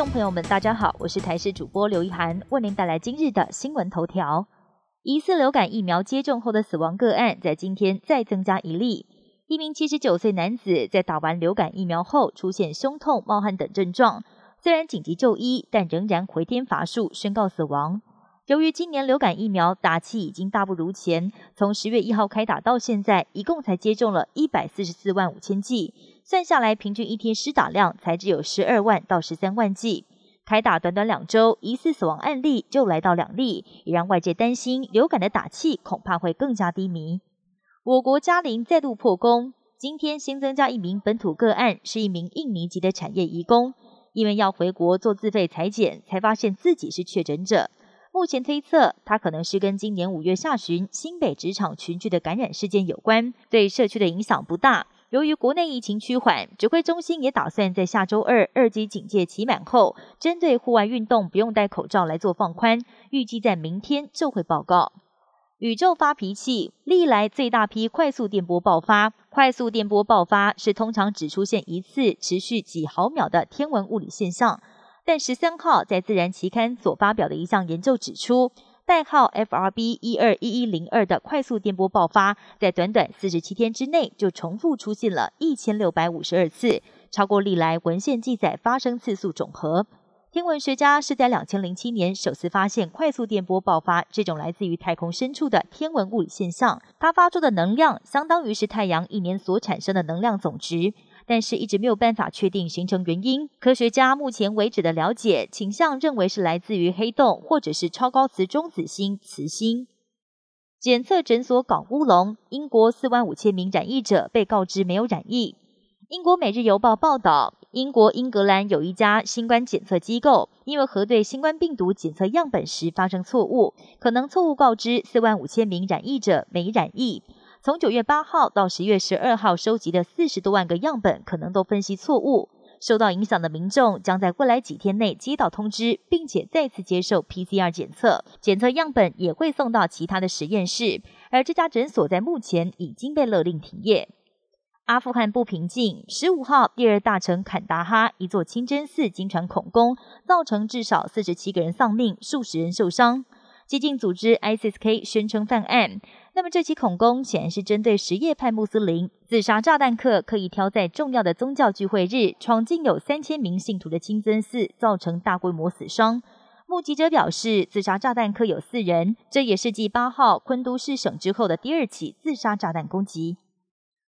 众朋友们，大家好，我是台视主播刘一涵，为您带来今日的新闻头条。疑似流感疫苗接种后的死亡个案，在今天再增加一例。一名七十九岁男子在打完流感疫苗后，出现胸痛、冒汗等症状，虽然紧急就医，但仍然回天乏术，宣告死亡。由于今年流感疫苗打气已经大不如前，从十月一号开打到现在，一共才接种了一百四十四万五千剂，算下来平均一天施打量才只有十二万到十三万剂。开打短短两周，疑似死亡案例就来到两例，也让外界担心流感的打气恐怕会更加低迷。我国嘉陵再度破功，今天新增加一名本土个案，是一名印尼籍的产业移工，因为要回国做自费裁剪，才发现自己是确诊者。目前推测，它可能是跟今年五月下旬新北职场群聚的感染事件有关，对社区的影响不大。由于国内疫情趋缓，指挥中心也打算在下周二二级警戒期满后，针对户外运动不用戴口罩来做放宽，预计在明天就会报告。宇宙发脾气，历来最大批快速电波爆发。快速电波爆发是通常只出现一次，持续几毫秒的天文物理现象。但十三号在《自然》期刊所发表的一项研究指出。代号 FRB 一二一一零二的快速电波爆发，在短短四十七天之内就重复出现了一千六百五十二次，超过历来文献记载发生次数总和。天文学家是在两千零七年首次发现快速电波爆发这种来自于太空深处的天文物理现象，它发出的能量相当于是太阳一年所产生的能量总值。但是一直没有办法确定形成原因。科学家目前为止的了解倾向认为是来自于黑洞或者是超高磁中子星磁星。检测诊所搞乌龙，英国四万五千名染疫者被告知没有染疫。英国《每日邮报》报道，英国英格兰有一家新冠检测机构，因为核对新冠病毒检测样本时发生错误，可能错误告知四万五千名染疫者没染疫。从九月八号到十月十二号收集的四十多万个样本，可能都分析错误。受到影响的民众将在未来几天内接到通知，并且再次接受 PCR 检测，检测样本也会送到其他的实验室。而这家诊所在目前已经被勒令停业。阿富汗不平静，十五号第二大城坎达哈一座清真寺经传恐攻，造成至少四十七个人丧命，数十人受伤。激进组织 ISIS-K 宣称犯案。那么这起恐攻显然是针对什叶派穆斯林。自杀炸弹客可以挑在重要的宗教聚会日闯进有三千名信徒的清真寺，造成大规模死伤。目击者表示，自杀炸弹客有四人，这也是继八号昆都市省之后的第二起自杀炸弹攻击。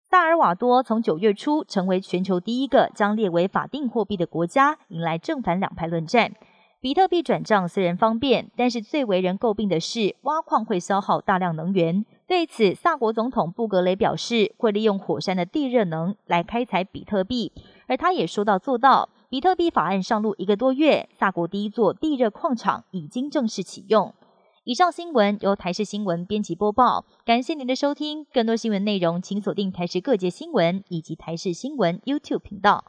萨尔瓦多从九月初成为全球第一个将列为法定货币的国家，迎来正反两派论战。比特币转账虽然方便，但是最为人诟病的是挖矿会消耗大量能源。对此，萨国总统布格雷表示，会利用火山的地热能来开采比特币。而他也说到做到，比特币法案上路一个多月，萨国第一座地热矿场已经正式启用。以上新闻由台视新闻编辑播报，感谢您的收听。更多新闻内容，请锁定台视各界新闻以及台视新闻 YouTube 频道。